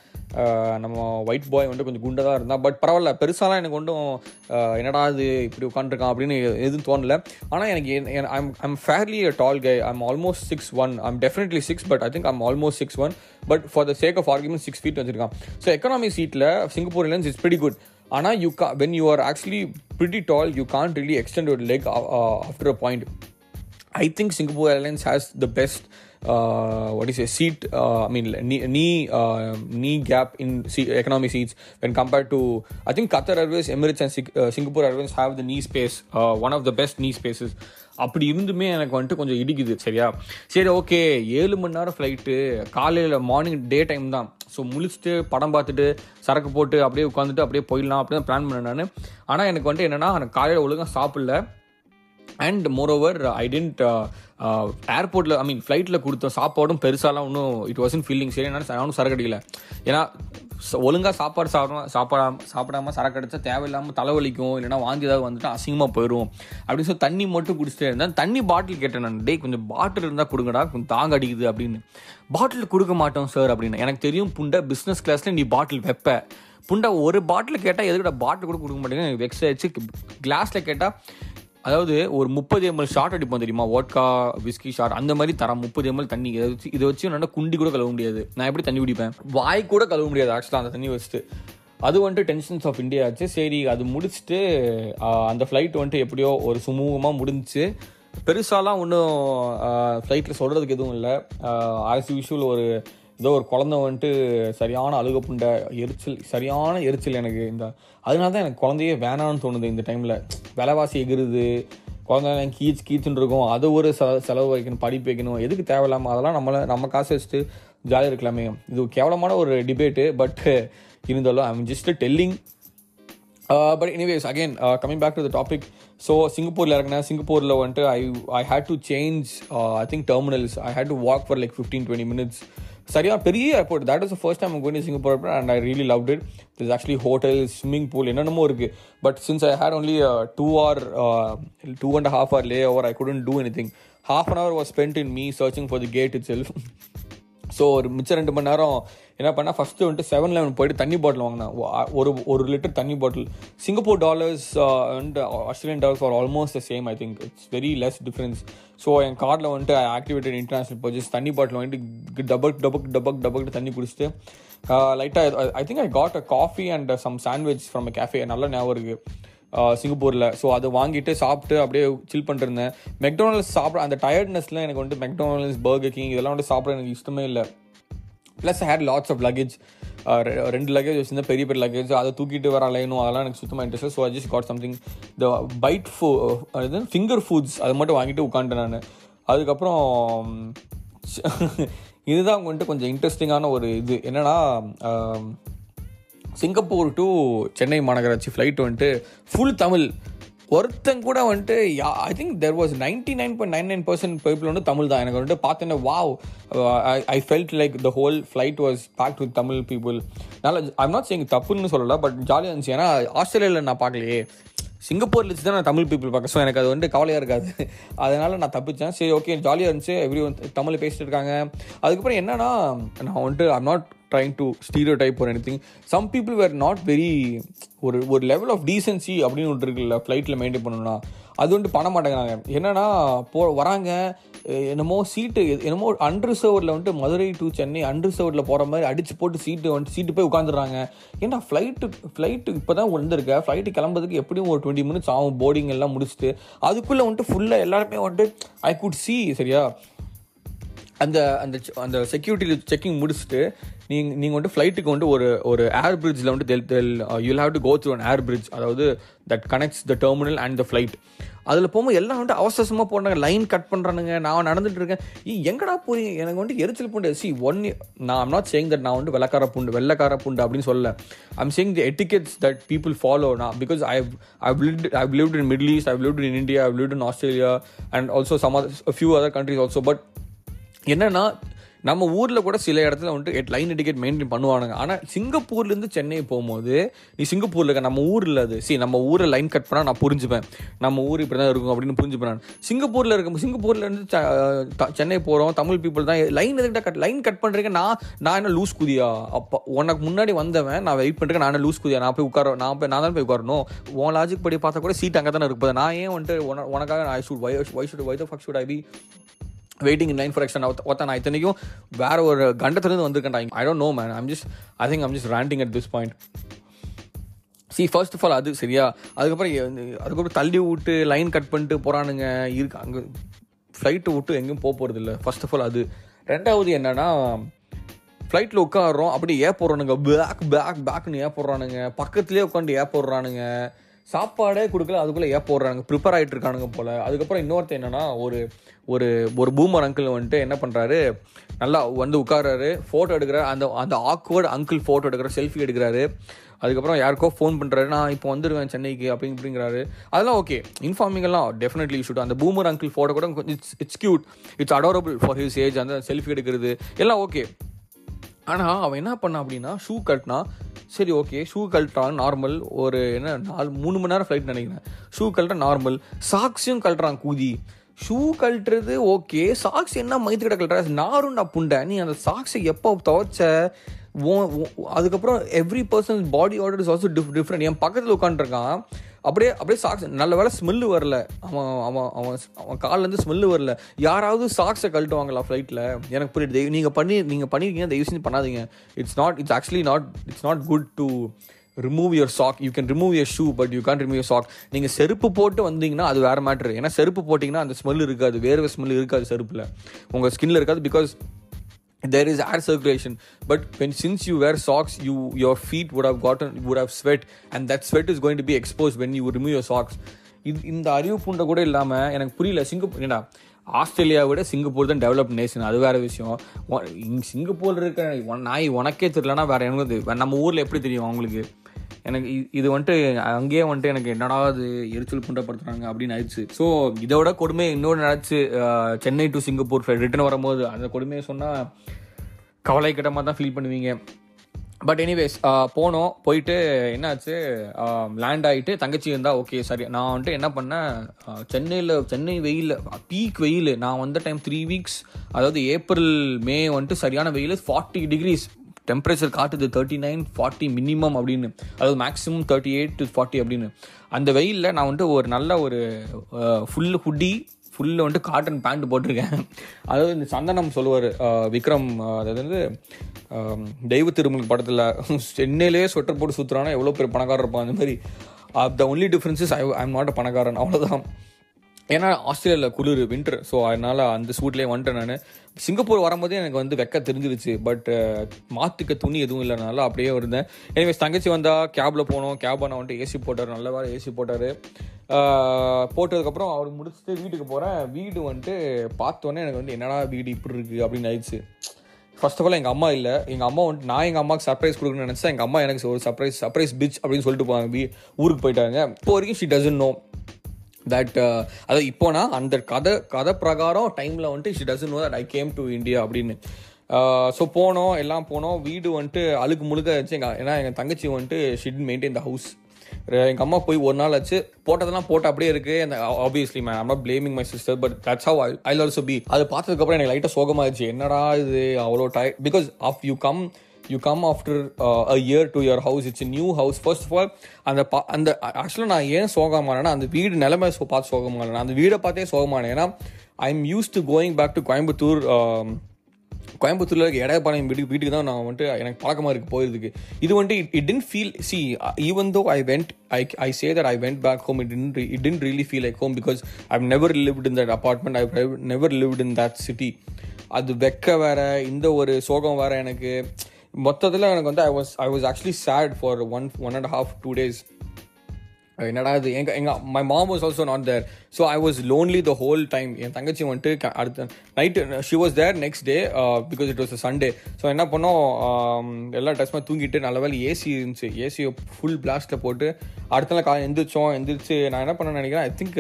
நம்ம ஒயிட் பாய் வந்துட்டு கொஞ்சம் குண்டாக தான் பட் பரவாயில்ல பெருசாலாம் எனக்கு ஒன்றும் என்னடா இது இப்படி உட்காந்துருக்கான் அப்படின்னு எதுவும் தோணல. ஆனால் எனக்கு I'm I'm fairly a tall guy I'm almost six one I'm definitely six but I think I'm almost six one but for the sake of argument six feet வச்சிருக்கான். ஸோ எக்கனாமி சீட்டில் Singapore Airlines is pretty good ஆனால் you கா when you are actually pretty tall you can't really extend your leg after a point I think Singapore Airlines has the best what is a seat, I mean, நீ knee, knee gap in economy seats when compared to, I think Qatar Airways, Emirates, and Singapore Airways have the knee space, one of the best knee spaces. அப்படி இருந்துமே எனக்கு வந்துட்டு கொஞ்சம் இடிக்குது சரியா சரி okay ஏழு மணி நேரம் ஃப்ளைட்டு காலையில் மார்னிங் டே டைம் தான் ஸோ முழிச்சுட்டு படம் பார்த்துட்டு சரக்கு போட்டு அப்படியே உட்காந்துட்டு அப்படியே போயிடலாம் அப்படின்னு பிளான் பண்ணேன் நான் ஆனால் எனக்கு வந்துட்டு என்னென்னா காலையில் ஒழுங்காக சாப்பிடல and more over I tend ஏர்போர்ட்டில் ஐ மீன் ஃப்ளைட்டில் கொடுத்த சாப்பாடும் பெருசாலாம் ஒன்றும் இட் வாசன் ஃபீலிங் சரி நான் நானும் சரக்கு அடிக்கல. ஏன்னா ஒழுங்காக சாப்பாடு சாப்பிடாம சாப்பிடாம சாப்பிடாம சரக்கு அடித்தா தேவையில்லாமல் தலைவலிக்கும் இல்லைனா வாந்தி ஏதாவது வந்துட்டு அசிங்கமாக போயிடும் அப்படின்னு சொல்லி தண்ணி மட்டும் குடிச்சிட்டே இருந்தேன். தண்ணி பாட்டில் கேட்டேன் நான். டேய் கொஞ்சம் பாட்டில் இருந்தால் கொடுங்கடா கொஞ்சம் தாங்க அடிக்குது அப்படின்னு. பாட்டில் கொடுக்க மாட்டோம் சார் அப்படின்னு. எனக்கு தெரியும் புண்டை பிஸ்னஸ் கிளாஸில் நீ பாட்டில் வைப்ப. புண்டை ஒரு பாட்டில் கேட்டால் எதுக்கிட்ட பாட்டில் கூட கொடுக்க மாட்டேங்குது? எனக்கு வெக்ஸ் ஆயிடுச்சு. கிளாஸில் கேட்டால் அதாவது ஒரு முப்பது எம்எல் ஷார்ட் அடிப்போம் தெரியுமா? ஓட்கா விஸ்கி ஷார்ட் அந்த மாதிரி தரம் முப்பது எம்எல் தண்ணி. இதை வச்சு இதை வச்சு என்னால் குண்டி கூட கழுவ முடியாது. நான் எப்படி தண்ணி குடிப்பேன்? வாய் கூட கழுவ முடியாது ஆக்சுவலாக அந்த தண்ணி வச்சுட்டு அது வந்துட்டு டென்ஷன்ஸ் ஆஃப் இந்தியா ஆச்சு. சரி அது முடிச்சுட்டு அந்த ஃப்ளைட் வந்துட்டு எப்படியோ ஒரு சுமூகமாக முடிஞ்சுச்சு. பெருசாலாம் ஒன்றும் ஃப்ளைட்டில் சொல்கிறதுக்கு எதுவும் இல்லை. ஆஸ் யூஷுவல் ஒரு ஏதோ ஒரு குழந்தை வந்துட்டு சரியான அழுகப்புண்ட எரிச்சல் சரியான எரிச்சல் எனக்கு இந்த அதனால தான் எனக்கு குழந்தையே வேணான்னு தோணுது இந்த டைமில் விலைவாசி எகிருது குழந்தை கீச் கீச்சுன்னு இருக்கும். அது ஒரு செ செலவு வைக்கணும் படிப்பு வைக்கணும். எதுக்கு தேவையில்லாமல் அதெல்லாம் நம்மளை நம்ம காசு வச்சுட்டு ஜாலியாக இருக்கலாமே. இது கேவலமான ஒரு டிபேட்டு பட் இருந்தாலும் I just telling but anyways again coming back to the topic so சிங்கப்பூரில் இறங்கினேன். சிங்கப்பூரில் வந்துட்டு I I had to change I think terminals I had to walk for like fifteen twenty minutes சரியா பெரிய airport that is first time going Singapore airport and I really loved it this actually hotel swimming pool என்னென்னமோ இருக்குது but since I had only two or two and half hour layover I couldn't do any thing half an hour was spend in me searching for the gate itself so ஒரு மிச்சம் ரெண்டு மணி நேரம் என்ன பண்ணால் first வந்துட்டு seven eleven போயிட்டு தண்ணி பாட்டில் வாங்கினேன். ஒரு ஒரு லிட்டர் தண்ணி bottle Singapore dollars and Australian dollars are almost the same I think it's very less difference so என் கார்டில் வந்துட்டு ஆக்டிவேட்டட் இன்டர்நேஷனல் பர்ச்சேஸ் தண்ணி பாட்டில் வந்துட்டு டபக் டபக் டபக் டபக் தண்ணி குடிச்சிட்டு லைட்டாக I think I got a coffee and some sandwich from a cafe நல்ல ஞாபகம் இருக்குது சிங்கப்பூரில் ஸோ அதை வாங்கிட்டு சாப்பிட்டு அப்படியே சில் பண்ணிருந்தேன் மெக்டோனல்ஸ் சாப்பிட அந்த டயர்ட்னஸ்லாம் எனக்கு வந்துட்டு மெக்டோனல்ஸ் பர்கர் கிங் இதெல்லாம் வந்துட்டு சாப்பிட எனக்கு இஷ்டமே இல்லை. Plus had lots of luggage ரெண்டு லக்கேஜ் வச்சுருந்தா பெரிய பெரிய லக்கேஜ் அதை தூக்கிட்டு வர அலையணும் அதெல்லாம் எனக்கு சுத்தமாக interest so I just got something the bite for அது ஃபிங்கர் ஃபுட்ஸ் அதை மட்டும் வாங்கிட்டு உட்காந்துட்டேன் நான். அதுக்கப்புறம் இதுதான் வந்துட்டு கொஞ்சம் இன்ட்ரெஸ்டிங்கான ஒரு இது. என்னென்னா சிங்கப்பூர் டு சென்னை மாநகராட்சி ஃப்ளைட் வந்துட்டு ஃபுல் தமிழ். ஒருத்தன் கூட வந்துட்டு I think there was ninety nine point nine nine percent people வந்து தமிழ் தான். எனக்கு வந்துட்டு பார்த்தேன்னா wow I felt like the whole flight was packed with Tamil people நல்லா ஐம் நாட் சேங் தப்புன்னு சொல்லலை பட் ஜாலியாக இருந்துச்சு. ஏன்னா ஆஸ்திரேலியாவில் நான் பார்க்கலையே. சிங்கப்பூரில் வச்சு தான் நான் தமிழ் பீப்புள் பார்க்க. ஸோ எனக்கு அது வந்து கவலையாக இருக்காது. அதனால் நான் தப்பிச்சேன். சரி ஓகே ஜாலியாக இருந்துச்சு. எவ்ரி ஒன் தமிழ் பேசிட்டு இருக்காங்க. அதுக்கப்புறம் என்னன்னா நான் வந்துட்டு I'm not trying to stereotype ஒரு any some people were not very ஒரு ஒரு லெவல் ஆஃப் டீசென்சி அப்படின்னு ஒன்று இருக்குல்ல ஃப்ளைட்டில் மெயின்டைன் பண்ணணும்னா. அது வந்துட்டு பண்ண மாட்டேங்கிறாங்க. என்னென்னா போ வராங்க என்னமோ சீட்டு என்னமோ அன்ரிசர்வ்டில் வந்துட்டு மதுரை டு சென்னை அன்ரிசர்வ்டில் போகிற மாதிரி அடித்து போட்டு சீட்டு வந்துட்டு சீட்டு போய் உட்காந்துடுறாங்க ஏன்னா ஃப்ளைட்டு ஃப்ளைட்டு இப்போ தான் வந்திருக்க ஃப்ளைட்டு கிளம்புறதுக்கு எப்படியும் ஒரு டுவெண்ட்டி மினிட்ஸ் ஆகும் போர்டிங் எல்லாம் முடிச்சுட்டு. அதுக்குள்ளே வந்துட்டு ஃபுல்லாக எல்லாருமே வந்துட்டு ஐ குட் சி சரியா? அந்த அந்த அந்த செக்யூரிட்டி செக்கிங் முடிச்சுட்டு நீங்கள் நீங்கள் வந்துட்டு ஃப்ளைட்டுக்கு வந்துட்டு ஒரு ஒரு ஏர் பிரிட்ஜில் வந்துட்டு they'll they'll you'll have to go through an air bridge அதாவது that connects the terminal and the flight அதில் போகும்போது எல்லாம் வந்துட்டு அவசரமாக போடுறாங்க லைன் கட் பண்ணுறானுங்க நான் நடந்துட்டு இருக்கேன். எங்கடா போறீங்க? எனக்கு வந்துட்டு எரிச்சல் பூண்டு. சி ஒன் நான் நாட் சேயிங் தட் நான் வந்து வெள்ளக்கார பூண்டு வெள்ளக்கார பூண்டு அப்படின்னு சொல்லல. I'm saying the etiquettes that people follow நான் because I I've lived I've lived in Middle East I've lived in India I've lived in Australia and also some few other countries also but என்னென்னா நம்ம ஊரில் கூட சில இடத்துல வந்துட்டு line ticket maintain பண்ணுவானுங்க. ஆனால் சிங்கப்பூர்லேருந்து சென்னை போகும்போது நீ சிங்கப்பூரில் இருக்க நம்ம ஊரில் அது. சரி நம்ம ஊரில் லைன் கட் பண்ணால் நான் புரிஞ்சுப்பேன். நம்ம ஊர் இப்படி தான் இருக்கும் அப்படின்னு புரிஞ்சுப்பேன் நான். சிங்கப்பூரில் இருக்க சிங்கப்பூர்லேருந்து சென்னை போகிறோம் தமிழ் பீப்புள் தான். லைன் எதுக்கிட்ட கட் லைன் கட் பண்ணுறீங்க நான் நான் என்ன லூஸ் குதியா? அப்போ உனக்கு முன்னாடி வந்தவன் நான் வெயிட் பண்ணுறேன் நான் லூஸ் குதியா? நான் போய் உட்கார நான் போய் நான் தான் போய் உட்காரணும்? உன் லாஜிக் படி பார்த்தா கூட சீட் அங்கே தானே இருக்குது நான் ஏன் வந்துட்டு உனக்காக I should why why should why the fuck should I be waiting in line for action ஒருத்த நான் இத்தனைக்கும் வேற ஒரு கண்டத்துலேருந்து வந்திருக்கேன் I don't know man I'm just I think I'm just ranting at this point see first of all அது சரியா அதுக்கப்புறம் அதுக்கப்புறம் தள்ளி விட்டு லைன் கட் பண்ணிட்டு போகிறானுங்க இருக்கு அங்கே ஃப்ளைட்டு விட்டு எங்கேயும் போக போகிறது இல்லை. ஃபர்ஸ்ட் ஆஃப் ஆல் அது. ரெண்டாவது என்னன்னா ஃப்ளைட்டில் உட்காடுறோம் அப்படி ஏ போடுறானுங்க. பேக் பேக் பேக்னு ஏ போடுறானுங்க. பக்கத்துலேயே உட்காந்து ஏ போடுறானுங்க. சாப்பாடே கொடுக்கல அதுக்குள்ளே ஏ போடுறாங்க ப்ரிப்பேர் ஆகிட்டு இருக்கானுங்க போல். அதுக்கப்புறம் இன்னொருத்தர் என்னன்னா ஒரு ஒரு ஒரு பூமர் அங்கிள் வந்துட்டு என்ன பண்ணுறாரு நல்லா வந்து உட்காராரு ஃபோட்டோ எடுக்கிறார் அந்த அந்த ஆக்வர்டு அங்கிள் ஃபோட்டோ எடுக்கிற செல்ஃபி எடுக்கிறாரு. அதுக்கப்புறம் யாருக்கோ ஃபோன் பண்ணுறாரு நான் இப்போ வந்துடுவேன் சென்னைக்கு அப்படி இப்படிங்கிறாரு. அதெல்லாம் ஓகே இன்ஃபார்மிங்கெல்லாம் டெஃபினெட்லி ஷூட் அந்த பூமர் அங்கிள் ஃபோட்டோ கூட கொஞ்சம் it's it's cute it's adorable for his age அந்த செல்ஃபி எடுக்கிறது எல்லாம் ஓகே ஆனால் அவன் என்ன பண்ணான் அப்படின்னா ஷூ கட்டினா சரி ஓகே ஷூ கழட்டான் நார்மல் ஒரு என்ன நாலு மூணு மணி நேரம் ஃப்ளைட் நினைக்கிறேன். ஷூ கழட்ட நார்மல் சாக்ஸையும் கழட்டுறான் கூதி. ஷூ கழட்டுறது ஓகே சாக்ஸ் என்ன மைத்து கிட்ட கழட்டுற. நாருண்டா புண்டை. நீ அந்த சாக்ஸை எப்போ துவைச்ச? உன்- அதுக்கப்புறம் every person body odour is also diff different என் பக்கத்தில் உட்காந்துருக்கான் அப்படியே அப்படியே சாக்ஸ் நல்ல வேலை ஸ்மெல்லு வரல. அவன் அவன் அவன் அவன் கால்லேருந்து ஸ்மெல்லு வரல. யாராவது சாக்ஸை கழட்டுவாங்களா ஃப்ளைட்டில் எனக்கு புரியுது. தெய்வ- நீங்கள் பண்ணி நீங்கள் பண்ணியிருக்கீங்க தயவு செஞ்சு பண்ணாதீங்க. It's not it's actually not it's not good to remove your sock you can remove your shoe but you can remove your sock நீங்கள் செருப்பு போட்டு வந்தீங்கன்னா அது வேறு மேட்ரு ஏன்னா செருப்பு போட்டிங்கன்னா அந்த ஸ்மெல் இருக்காது. வேர்வை ஸ்மெல் இருக்காது செருப்பில். உங்கள் ஸ்கின்ல இருக்காது because there is air circulation but when since you wear socks you your feet would have gotten would have sweat and that sweat is going to be exposed when you remove your socks இது இந்த அறிவு பூண்டை கூட இல்லாமல் எனக்கு புரியல Singapore என்னடா Australia விட சிங்கப்பூர் தான் டெவலப் நேஷன் அது வேற விஷயம் உன்- இங்க சிங்கப்பூர்ல இருக்க உன் நாய் உனக்கே தெரியலனா வேற எனக்கு தெ- நம்ம ஊர்ல எப்படி தெரியும் அவங்களுக்கு எனக்கு இது வந்துட்டு அங்கேயே வந்துட்டு எனக்கு என்னடா அது எரிச்சல் புண்டப்படுத்துறாங்க அப்படின்னு ஆயிடுச்சு. ஸோ இதோட கொடுமை இன்னொன்று நடந்துச்சு சென்னை டு சிங்கப்பூர் ரிட்டர்ன் வரும்போது அந்த கொடுமையை சொன்னால் கவலை கிட்டமாக தான் ஃபீல் பண்ணுவீங்க. பட் எனிவேஸ் போனோம் போயிட்டு என்னாச்சு லேண்ட் ஆகிட்டு தங்கச்சி இருந்தால் ஓகே சரி. நான் வந்துட்டு என்ன பண்ணேன் சென்னையில் சென்னை வெயில் பீக் வெயில். நான் வந்த டைம் த்ரீ வீக்ஸ் அதாவது ஏப்ரல் மே வந்துட்டு சரியான வெயில் ஃபார்ட்டி டிகிரிஸ் டெம்பரேச்சர் காட்டுது தேர்ட்டி நைன் ஃபார்ட்டி மினிமம் அப்படின்னு. அதாவது maximum thirty eight to forty அப்படின்னு. அந்த வெயிலில் நான் வந்துட்டு ஒரு நல்ல ஒரு ஃபுல் ஹுட்டி ஃபுல்லில் வந்துட்டு காட்டன் பேண்ட் போட்டிருக்கேன். அதாவது இந்த சந்தனம் சொல்லுவார் விக்ரம் அதாவது வந்து தெய்வ திருமணம் படத்தில் சென்னையிலேயே ஸ்வெட்டர் போட்டு சுற்றுறானா எவ்வளோ பெரிய பணக்காரர் இருப்பான் அந்த மாதிரி. The only differences I I'm not a பணக்காரன். அவ்வளோதான் ஏன்னா ஆஸ்திரேலியாவில் குளிர் வின்டர் ஸோ அதனால் அந்த சூட்லேயே வந்துட்டேன் நான். சிங்கப்பூர் வரும்போதே எனக்கு வந்து வெக்க தெரிஞ்சிருச்சு பட் மாற்றுக்க துணி எதுவும் இல்லைனால அப்படியே இருந்தேன். எனிவேஸ் தங்கச்சி வந்தால் கேபில் போனோம் கேப் நான் வந்துட்டு ஏசி போட்டார் நல்ல ஏசி போட்டார். போட்டதுக்கப்புறம் அவர் முடிச்சுட்டு வீட்டுக்கு போகிறேன் வீடு வந்துட்டு பார்த்தோன்னே எனக்கு வந்து என்னடா வீடு இப்படி இருக்குது அப்படின்னு ஆயிடுச்சு. ஃபர்ஸ்ட் ஆஃப் ஆல் எங்கள் அம்மா இல்லை. எங்கள் அம்மா வந்துட்டு நான் எங்கள் அம்மாவுக்கு சர்ப்ரைஸ் கொடுக்கணும்னு நினச்சா எங்கள் அம்மா எனக்கு ஒரு சர்ப்ரைஸ் சர்ப்ரைஸ் பிச் அப்படின்னு சொல்லிட்டு போவாங்க வீ ஊருக்கு போயிட்டாங்க. இப்போ வரைக்கும் she doesn't know that uh, அதாவது இப்போனா அந்த கதை கதை பிரகாரம் டைமில் வந்துட்டு she doesn't know that I came to India அப்படின்னு. Uh, ஸோ போனோம் எல்லாம் போனோம். வீடு வந்துட்டு அழுக்கு முழுக்க இருந்துச்சு. எங்கள் ஏன்னா எங்கள் தங்கச்சி வந்துட்டு ஷிட் மெயின்டைன் த ஹவுஸ் எங்கள் அம்மா போய் ஒரு நாள் ஆச்சு. போட்டதெல்லாம் போட்டு அப்படியே இருக்கு. அந்த obviously ma'am I'm not blaming my sister but that's how I I also be அது பார்த்ததுக்கப்புறம் எனக்கு லைட்டாக சோகமாகிடுச்சு என்னடா இது? அவ்வளோ tie because of you come you come after a year to your house it's new house first of all அந்த பா அந்த ஆக்சுவலாக நான் ஏன் சோகமானேன்னா அந்த வீடு நிலைமை பார்த்து சோகமானேன் அந்த வீடை பார்த்தே சோகமானேன் ஏன்னா I am used to going back to Coimbatore கோயம்புத்தூர்ல இருக்க எடப்பாளையம் வீட்டுக்கு வீட்டுக்கு தான் நான் வந்துட்டு எனக்கு பழக்கமாக இருக்குது போயிருதுக்கு இது வந்துட்டு it didn't feel see even though I went I I say that I went back home it didn't it didn't really feel like home because I never lived in that apartment I never lived in that city அது வெக்க வேற இந்த ஒரு சோகம் வேற எனக்கு. மொத்தத்தில் எனக்கு வந்து I was I was actually sad for one one and half two days என்னடா இது? எங்கள் எங்கள் my mom was also not there so I was lonely the whole time என் தங்கச்சி வந்துட்டு க- அடுத்த night she was there next day because it was Sunday so என்ன பண்ணோம்? எல்லா ட்ரெஸ்மே தூங்கிட்டு நல்ல வேலை ஏசி இருந்துச்சு. ஏசியை ஃபுல் பிளாஸ்ட்டில் போட்டு அடுத்த நாள் காலை எந்திரிச்சோம். எந்திரிச்சு நான் என்ன பண்ண நினைக்கிறேன்? I think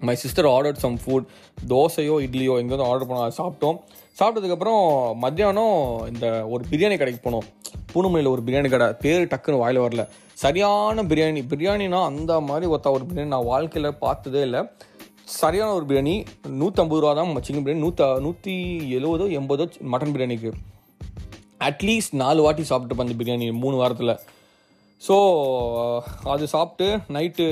my sister order some food தோசையோ இட்லியோ எங்கேருந்து ஆர்டர் பண்ணோம். அதை சாப்பிட்டோம். சாப்பிட்டதுக்கப்புறம் மத்தியானம் இந்த ஒரு பிரியாணி கடைக்கு போனோம். பூனமலையில் ஒரு பிரியாணி கடை. பேர் டக்குன்னு வாயில் வரல. சரியான பிரியாணி. பிரியாணினா அந்த மாதிரி ஒருத்தா ஒரு பிரியாணி நான் வாழ்க்கையில் பார்த்ததே இல்லை. சரியான ஒரு பிரியாணி. நூற்றம்பது ரூபா தான் சிக்கன் பிரியாணி. நூற்ற நூற்றி எழுபதோ எண்பதோ மட்டன் பிரியாணிக்கு. அட்லீஸ்ட் நாலு வாட்டி சாப்பிட்டு அந்த பிரியாணி. மூணு வாரத்தில். ஸோ uh, அது சாப்பிட்டு நைட்டு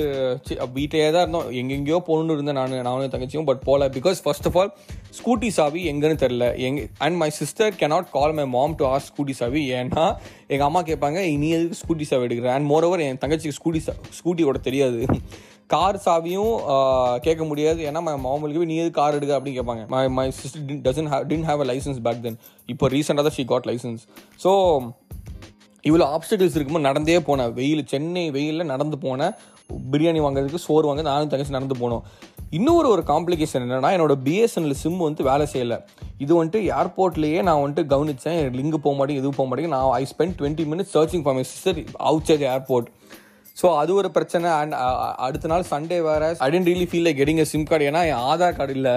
வீட்டிலே தான் இருந்தோம். எங்கெங்கேயோ போகணுன்னு இருந்தேன் நான் நானும் தங்கச்சியும் பட் போகல. Because first of all scooty சாவி எங்கேன்னு தெரில எங்க and my sister cannot call my mom to ask scooty சாவி. ஏன்னா எங்கள் அம்மா கேட்பாங்க நீ எதுக்கு ஸ்கூட்டி சாவி எடுக்கிறேன் அண்ட் மோர் ஓவர் என் தங்கச்சிக்கு ஸ்கூட்டி சா ஸ்கூட்டியோட தெரியாது. கார் சாவியும் uh, கேட்க முடியாது. ஏன்னா மை மாமலுக்கு நீ எது கார் எடுக்க அப்படின்னு கேட்பாங்க. My my sister doesn't have didn't have a licence back then இப்போ ரீசெண்டாக தான் ஷீ காட் லைசன்ஸ் ஸோ இவ்வளோ ஆப்ஸ்டிகல்ஸ் இருக்கும்போது நடந்தே போனேன் வெயில் சென்னை வெயிலில் நடந்து போனேன் பிரியாணி வாங்குறதுக்கு சோறு வாங்க நானும் தங்கச்சி நடந்து போனோம். இன்னொரு ஒரு காம்ப்ளிகேஷன் என்னென்னா என்னோட பிஎஸ்என்எல் சிம் வந்து வேலை செய்யலை. இது வந்துட்டு ஏர்போர்ட்லேயே நான் வந்துட்டு கவனித்தேன் லிங்க் போக மாட்டேங்குது எதுவும் போக மாட்டேங்குது. நான் I spend twenty minutes searching for my sister outside airport so அது ஒரு பிரச்சனை. அண்ட் அடுத்த நாள் சண்டே வேற. I didn't really feel like getting SIM card ஏன்னா என் ஆதார் கார்டு இல்லை.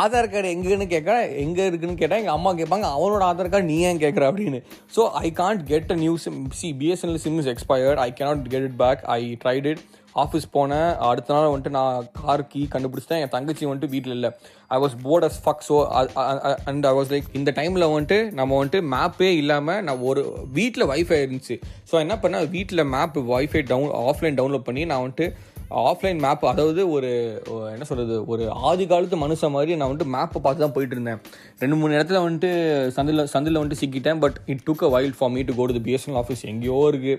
ஆதார் கார்டு எங்கேன்னு கேட்க எங்கே இருக்குன்னு கேட்டால் எங்கள் அம்மா கேட்பாங்க அவனோட ஆதார் கார்டு நீ ஏன் கேட்குற? அப்படின்னு. So I can't get a new SIM see BSNL SIM is expired I cannot get it back I tried it office போனேன். அடுத்த நாள் வந்துட்டு நான் கார் கீ கண்டுபிடிச்சிட்டேன். என் தங்கச்சி வந்துட்டு வீட்டில் இல்லை. I was bored as fuck so and I was like இந்த டைமில் வந்துட்டு நம்ம வந்துட்டு மேப்பே இல்லாமல் நான் ஒரு வீட்டில் வைஃபை இருந்துச்சு. ஸோ என்ன பண்ணேன்? வீட்டில் map wifi down offline download பண்ணி நான் வந்துட்டு ஆஃப்லைன் மேப் அதாவது ஒரு என்ன சொல்கிறது ஒரு ஆதி காலத்து மனுஷன் மாதிரி நான் வந்துட்டு மேப்பை பார்த்து தான் போயிட்டு இருந்தேன் ரெண்டு மூணு இடத்துல வந்துட்டு சந்தில் சந்தில் வந்துட்டு சிக்கிட்டேன் but it took a while for me to go to BSNL office எங்கேயோ இருக்குது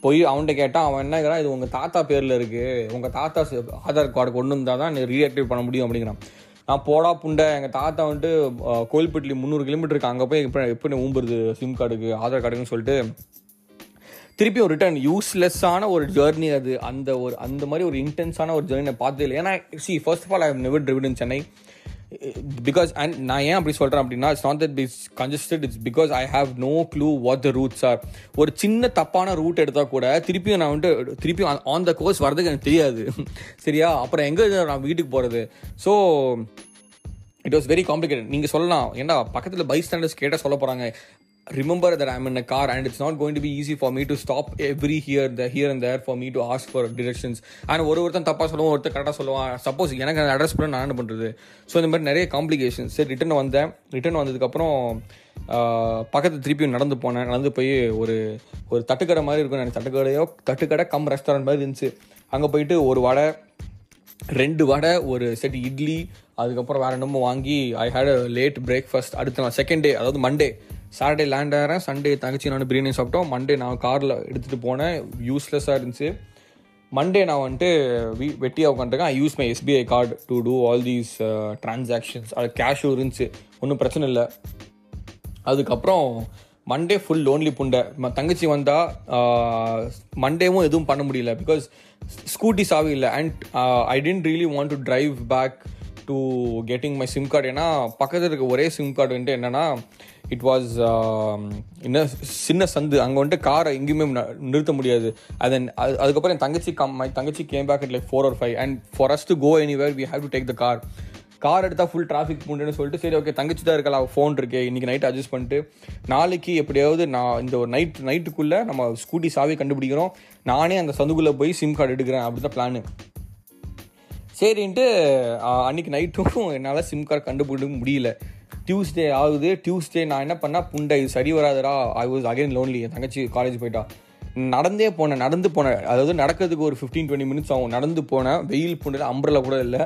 போய் அவன்கிட்ட கேட்டால் அவன் என்ன இது உங்கள் தாத்தா பேரில் இருக்குது உங்கள் தாத்தா ஆதார் கார்டு கொண்டு வந்தால் தான் ரீஆக்டிவேட் பண்ண முடியும் அப்படிங்கிறான். நான் போடா புண்டை எங்கள் தாத்தா வந்துட்டு கோயில்பட்டிலி முந்நூறு கிலோமீட்டருக்கு அங்கே போய் இப்போ எப்படி ஊம்புறது சிம் கார்டுக்கு ஆதார் கார்டுன்னு சொல்லிட்டு திருப்பியும் ரிட்டர்ன் யூஸ்லெஸ்ஸான ஒரு ஜேர்னி அது. அந்த ஒரு அந்த மாதிரி ஒரு இன்டென்ஸான ஒரு ஜேர்னி நான் பார்த்தது இல்லை ஏன்னா see first of all I never driven in Chennai because and நான் ஏன் அப்படி சொல்கிறேன் அப்படின்னா it's not that it's congested it's because I have no clue what the routes are ஒரு சின்ன தப்பான ரூட் எடுத்தால் கூட திருப்பியும் நான் வந்துட்டு திருப்பியும் ஆன் த கோர்ஸ் வர்றதுக்கு எனக்கு தெரியாது. சரியா? அப்புறம் எங்கே நான் வீட்டுக்கு போகிறது so it was very complicated நீங்கள் சொல்லலாம். ஏன்னா பக்கத்தில் பை ஸ்டாண்டர்ஸ் கேட்டால் சொல்ல போகிறாங்க remember that I'm in a car and it's not going to be easy for me to stop every here the here and there for me to ask for directions. And ஒரு ஒருத்தன் தப்பாக சொல்லுவான் ஒருத்தர் கரெக்டாக சொல்லுவான். சப்போஸ் எனக்கு அந்த address பண்ண நான் என்ன பண்ணுறது ஸோ இந்த மாதிரி நிறைய காம்ப்ளிகேஷன்ஸ் சரி ரிட்டன் வந்தேன். ரிட்டன் வந்ததுக்கப்புறம் பக்கத்து திருப்பியும் நடந்து போனேன். நடந்து போய் ஒரு ஒரு தட்டுக்கடை மாதிரி இருக்கும் எனக்கு தட்டுக்கடையோ தட்டுக்கடை கம் ரெஸ்டாரண்ட் மாதிரி இருந்துச்சு. அங்கே போயிட்டு ஒரு வடை ரெண்டு வடை ஒரு செட் இட்லி அதுக்கப்புறம் வேறு என்னமோ வாங்கி I had a late breakfast அடுத்த நாள் செகண்ட் டே அதாவது மண்டே சாட்டர்டே லேண்ட் ஆகிறேன் சண்டே தங்கச்சி நான் பிரியாணி சாப்பிட்டோம். மண்டே நான் காரில் எடுத்துகிட்டு போனேன். யூஸ்லெஸ்ஸாக இருந்துச்சு. மண்டே நான் வந்துட்டு வீ வெட்டியாக உட்காந்துருக்கேன். I use my SBI card to do all these transactions அது கேஷும் இருந்துச்சு. ஒன்றும் பிரச்சனை இல்லை. அதுக்கப்புறம் மண்டே ஃபுல் லோன்லி புண்டை. தங்கச்சி வந்தால் மண்டேவும் எதுவும் பண்ண முடியல. பிகாஸ் ஸ்கூட்டி சாவி இல்லை. And I didn't really want to drive back to getting my SIM card ஏன்னா பக்கத்தில் இருக்க ஒரே சிம் கார்டு வந்துட்டு என்னென்னா இட் வாஸ் um, என்ன சின்ன சந்து. அங்கே வந்துட்டு காரை எங்கேயுமே நிறுத்த முடியாது. அதன் அதுக்கப்புறம் என் தங்கச்சி கம் மை தங்கச்சி came back it like four or five and for us to go anywhere we have to take the car car எடுத்தால் ஃபுல் டிராஃபிக் பண்ணுன்னு சொல்லிட்டு சரி ஓகே தங்கச்சி தான் இருக்கலாம். ஃபோன் இருக்கே. இன்றைக்கி நைட் அட்ஜஸ்ட் பண்ணிட்டு நாளைக்கு எப்படியாவது நான் இந்த ஒரு நைட் நைட்டுக்குள்ளே நம்ம ஸ்கூட்டி சாவி கண்டுபிடிக்கிறோம். நானே அந்த சந்துக்குள்ளே போய் சிம் கார்டு எடுக்கிறேன். அப்படி தான் பிளானு சரின்ட்டு அன்றைக்கி நைட்டும் என்னால் சிம் கார்டு கண்டுபிடிக்க முடியல. டியூஸ்டே ஆகுது. டியூஸ்டே நான் என்ன பண்ணால் புண்டை இது சரி வராதரா ஐ வாஸ் அகைன் லோன்லி என் தங்கச்சி காலேஜ் போயிட்டா. நடந்தே போனேன். நடந்து போனேன். அதாவது நடக்கிறதுக்கு ஒரு ஃபிஃப்டீன் டுவெண்ட்டி மினிட்ஸ் ஆகும். நடந்து போனேன். வெயில் புண்டில் அம்பரில் கூட இல்லை.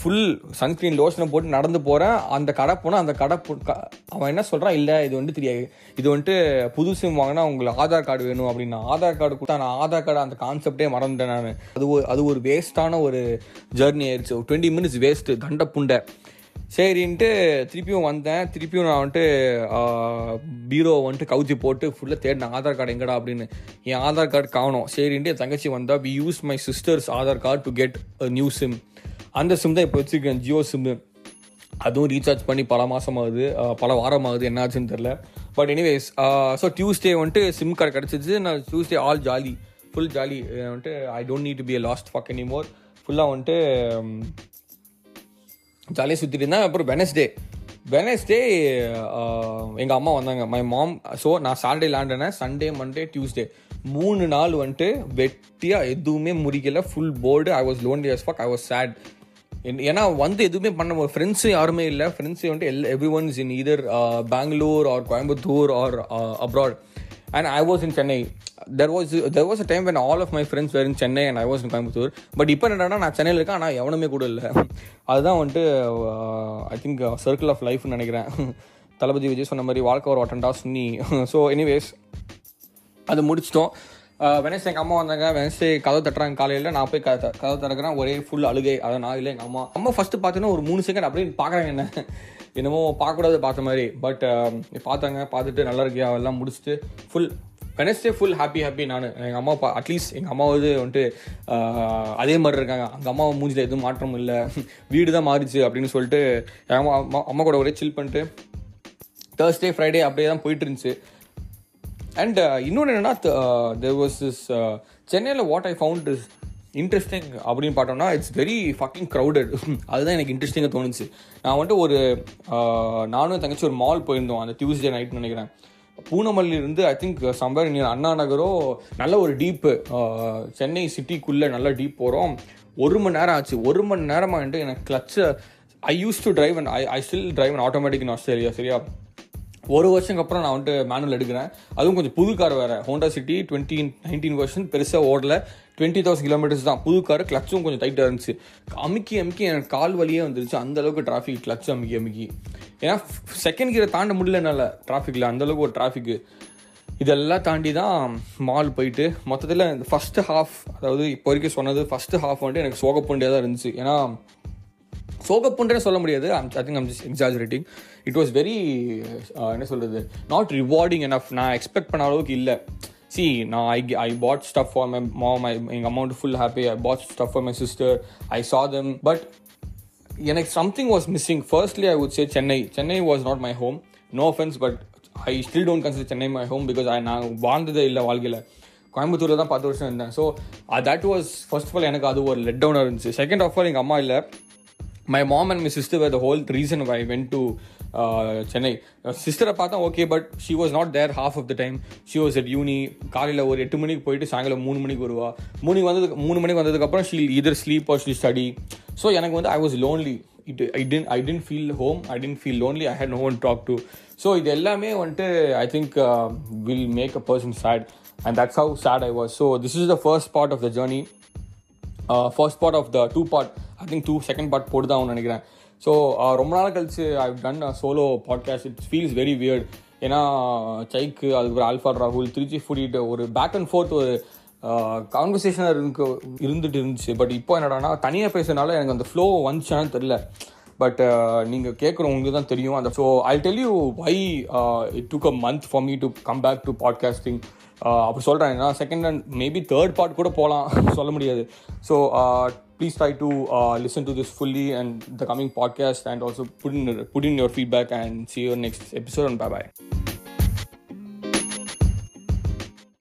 ஃபுல் சன்ஸ்க்ரீன் லோஷனை போட்டு நடந்து போகிறேன் அந்த கடை போனால் அந்த கடை அவன் என்ன சொல்கிறான் இல்லை இது வந்துட்டு தெரியாது. இது வந்துட்டு புது சிம் வாங்கினா உங்களுக்கு ஆதார் கார்டு வேணும் அப்படின்னா ஆதார் கார்டு கொடுத்தா நான் ஆதார் கார்டு அந்த கான்செப்டே மறந்துட்டேன் நான். அது ஒரு அது ஒரு வேஸ்ட்டான ஒரு ஜேர்னி ஆயிடுச்சு. டுவெண்ட்டி மினிட்ஸ் வேஸ்ட்டு தண்டை புண்டை சரின்ட்டு திருப்பியும் வந்தேன். திருப்பியும் நான் வந்துட்டு பீரோ வந்துட்டு கவுச்சி போட்டு ஃபுல்லாக தேடினேன். ஆதார் கார்டு எங்கடா அப்படின்னு. என் ஆதார் கார்டு காணும். சரின்ட்டு என் தங்கச்சி வந்தால் we use my sister's Aadhaar card to get new SIM அந்த சிம் தான் இப்போ வச்சுருக்கேன். ஜியோ சிம்மு அதுவும் ரீசார்ஜ் பண்ணி பல மாதம் ஆகுது. பல வாரம் ஆகுது. என்னாச்சுன்னு தெரில பட் எனிவேஸ் ஸோ டியூஸ்டே வந்துட்டு சிம் கார்டு கிடச்சிச்சு. நான் Tuesday all jolly full jolly வந்துட்டு I don't need to be a lost fuck any more ஃபுல்லாக வந்துட்டு ஜாலியாக சுற்றிட்டு இருந்தேன் அப்புறம் வெனஸ்டே வெனஸ்டே எங்கள் அம்மா வந்தாங்க. மை மாம் ஸோ நான் சாட்டர்டே லேண்டினேன் சண்டே மண்டே டியூஸ்டே மூணு நாள் வந்துட்டு வெட்டியாக எதுவுமே முடிக்கல. Full bored I was lonely as fuck I was sad ஏன்னா வந்து எதுவுமே பண்ண ஃப்ரெண்ட்ஸு யாருமே இல்லை. ஃப்ரெண்ட்ஸு வந்துட்டு L every once in either Bangalore or Coimbatore or abroad and I was in Chennai there was there was a time when all of my friends were in Chennai and I was in Coimbatore but இப்போ என்னடா நான் சென்னையில் இருக்கேன் ஆனால் எவனுமே கூட இல்லை. அதுதான் வந்துட்டு ஐ திங்க் சர்க்கிள் ஆஃப் லைஃப்னு நினைக்கிறேன். தளபதி விஜய் சொன்ன மாதிரி வாழ்க்கை ஒரு ஒட்டண்டா சுன்னி ஸோ எனிவேஸ் அது முடிச்சிட்டோம். Uh, வெனஸ்டே எங்கள் அம்மா வந்தாங்க. வெனஸ்டே கதை தட்டுறாங்க. காலையில் நான் போய் கதை கதவு திறக்கிறேன். ஒரே ஃபுல் அழுகை. அதை நான் இல்லை எங்கள் அம்மா. அம்மா ஃபஸ்ட்டு பார்த்தீங்கன்னா ஒரு மூணு செகண்ட் அப்படியே பார்க்குறாங்க என்ன. என்னமோ பார்க்கக்கூடாது பார்த்த மாதிரி. பட் um, பார்த்தாங்க பார்த்துட்டு நல்லா இருக்கியா? எல்லாம் முடிச்சுட்டு full Wednesday full happy happy நான். எங்கள் அம்மா அப்பா அட்லீஸ்ட் எங்கள் அம்மாவது வந்துட்டு அதே மாதிரி இருக்காங்க. அங்கே அம்மாவை மூஞ்சில் எதுவும் மாற்றம் இல்லை. வீடு தான் மாறிச்சு அப்படின்னு சொல்லிட்டு எங்கள் அம்மா அம்மா அம்மா கூட ஒரே சில் பண்ணிட்டு தேர்ஸ்டே ஃப்ரைடே அப்படியே தான் போயிட்டு இருந்துச்சு. அண்ட் இன்னொன்று என்னென்னா தேர் வாஸ் இஸ் சென்னையில் what I found is interesting அப்படின்னு பார்த்தோம்னா இட்ஸ் வெரி ஃபக்கிங் க்ரௌடட் அதுதான் எனக்கு இன்ட்ரெஸ்டிங்காக தோணுச்சு. நான் வந்துட்டு ஒரு நானும் தங்கச்சி ஒரு மால் போயிருந்தோம். அந்த டியூஸ்டே நைட் நினைக்கிறேன். பூனமல்லியிலிருந்து ஐ திங்க் சம்பர் அண்ணா நகரோ நல்ல ஒரு டீப்பு சென்னை சிட்டிக்குள்ளே நல்ல டீப் போகிறோம் ஒரு மணி நேரம் ஆச்சு. ஒரு மணி நேரமாக வந்துட்டு எனக்கு கிளச்சை I use to drive and I I still drive and automatic in Australia சரியா? ஒரு வருஷம் அப்புறம் நான் வந்துட்டு மேனுவல் எடுக்கிறேன். அதுவும் கொஞ்சம் புது கார் வேறு. ஹோண்டா சிட்டி டுவெண்ட்டி நைன்டீன் வருஷன் பெருசாக ஓடல. டுவெண்ட்டி தௌசண்ட் கிலோமீட்டர்ஸ் தான். புது கார் கிளச்சும் கொஞ்சம் டைட்டாக இருந்துச்சு. அமுக்கி அமுக்கி எனக்கு கால் வழியே வந்துருச்சு. அந்தளவுக்கு டிராஃபிக் கிளச் அமுக்கி அமுக்கி. ஏன்னா செகண்ட் கீரை தாண்ட முடியல என்னால் டிராஃபிக்கில் அந்தளவுக்கு ஒரு டிராஃபிக்கு இதெல்லாம் தாண்டி தான் மால் போயிட்டு மொத்தத்தில் இந்த ஃபஸ்ட்டு ஹாஃப் அதாவது இப்போ வரைக்கும் சொன்னது ஃபஸ்ட்டு ஹாஃப் வந்துட்டு எனக்கு சோகப்பண்டியாக தான் இருந்துச்சு. ஏன்னா சோகப்புன்றே சொல்ல முடியாது. I think I'm just exaggerating it was very என்ன சொல்கிறது நாட் ரிவார்டிங் என் நான் எக்ஸ்பெக்ட் பண்ண அளவுக்கு இல்லை. சி நான் I I bought stuff for my mom I எங்கள் amount full happy I bought stuff for my sister I saw them but எனக்கு something was missing firstly I would say Chennai Chennai was not my home no offence but I still don't consider Chennai my home because I நான் வாழ்ந்ததே இல்லை வாழ்க்கையில். கோயம்புத்தூரில் தான் பத்து வருஷம் இருந்தேன். So that was first of all எனக்கு அது ஒரு லெட் டவுனாக இருந்துச்சு. செகண்ட் ஆஃப் ஆல் எங்கள் அம்மா இல்லை my mom and my sister were the whole reason I went to Chennai சிஸ்டரை பார்த்தா okay but she was not there half of the time she was at uni காலையில் ஒரு எட்டு மணிக்கு போயிட்டு சாயங்காலம் மூணு மணிக்கு வருவா. மூணு வந்ததுக்கு மூணு மணிக்கு வந்ததுக்கப்புறம் she either sleep or she study so எனக்கு வந்து I was lonely it I didn't I didn't feel home I didn't feel lonely I had no one talk to so இது எல்லாமே வந்துட்டு I think will make a person sad and that's how sad I was so this is the first part of the journey first part of the two part I think to second part போட்டு தான் நினைக்கிறேன். So uh, ரொம்ப நாள் கழிச்சு I done solo podcast it's feels very weird ஏன்னா சைக்கு அதுக்கப்புறம் alpha ராகுல் திருச்சி ஃபுடிட்டு ஒரு பேக் அண்ட் ஃபோர்த் ஒரு கான்வர்சேஷனாக uh, இருக்கு இருந்துட்டு இருந்துச்சு. பட் இப்போ என்னடானா தனியாக பேசுறதுனால எனக்கு அந்த ஃப்ளோ வந்துச்சான்னு தெரில பட் uh, நீங்கள் கேட்குறவங்களுக்கு தான் தெரியும் அந்த so I tell you why it took a month for me to come back to podcasting அப்படி சொல்கிறேன் ஏன்னா second and maybe third part கூட போகலாம் சொல்ல முடியாது. So please try to uh, listen to this fully and the coming podcast and also put in put in your feedback and see you next episode and bye bye